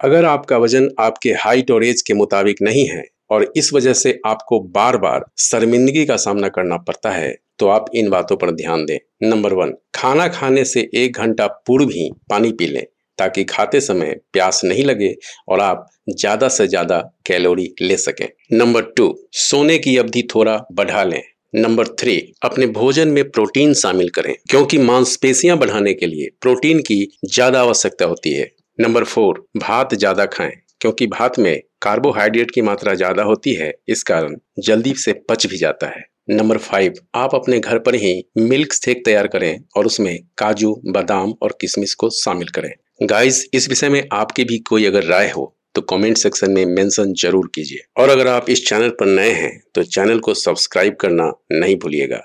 अगर आपका वज़न आपके हाइट और एज के मुताबिक नहीं है और इस वजह से आपको बार बार शर्मिंदगी का सामना करना पड़ता है तो आप इन बातों पर ध्यान दें। नंबर वन खाना खाने से एक घंटा पूर्व ही पानी पी लें ताकि खाते समय प्यास नहीं लगे और आप ज़्यादा से ज़्यादा कैलोरी ले सकें। नंबर टू सोने की अवधि थोड़ा बढ़ा लें। नंबर थ्री अपने भोजन में प्रोटीन शामिल करें, क्योंकि मांसपेशियाँ बढ़ाने के लिए प्रोटीन की ज़्यादा आवश्यकता होती है। नंबर फोर भात ज़्यादा खाएँ, क्योंकि भात में कार्बोहाइड्रेट की मात्रा ज़्यादा होती है, इस कारण जल्दी से पच भी जाता है। नंबर फाइव आप अपने घर पर ही मिल्क शेक तैयार करें और उसमें काजू, बादाम और किशमिश को शामिल करें। गाइस इस विषय में आपकी भी कोई अगर राय हो तो कमेंट सेक्शन में मेंशन ज़रूर कीजिए। और अगर आप इस चैनल पर नए हैं तो चैनल को सब्सक्राइब करना नहीं भूलिएगा।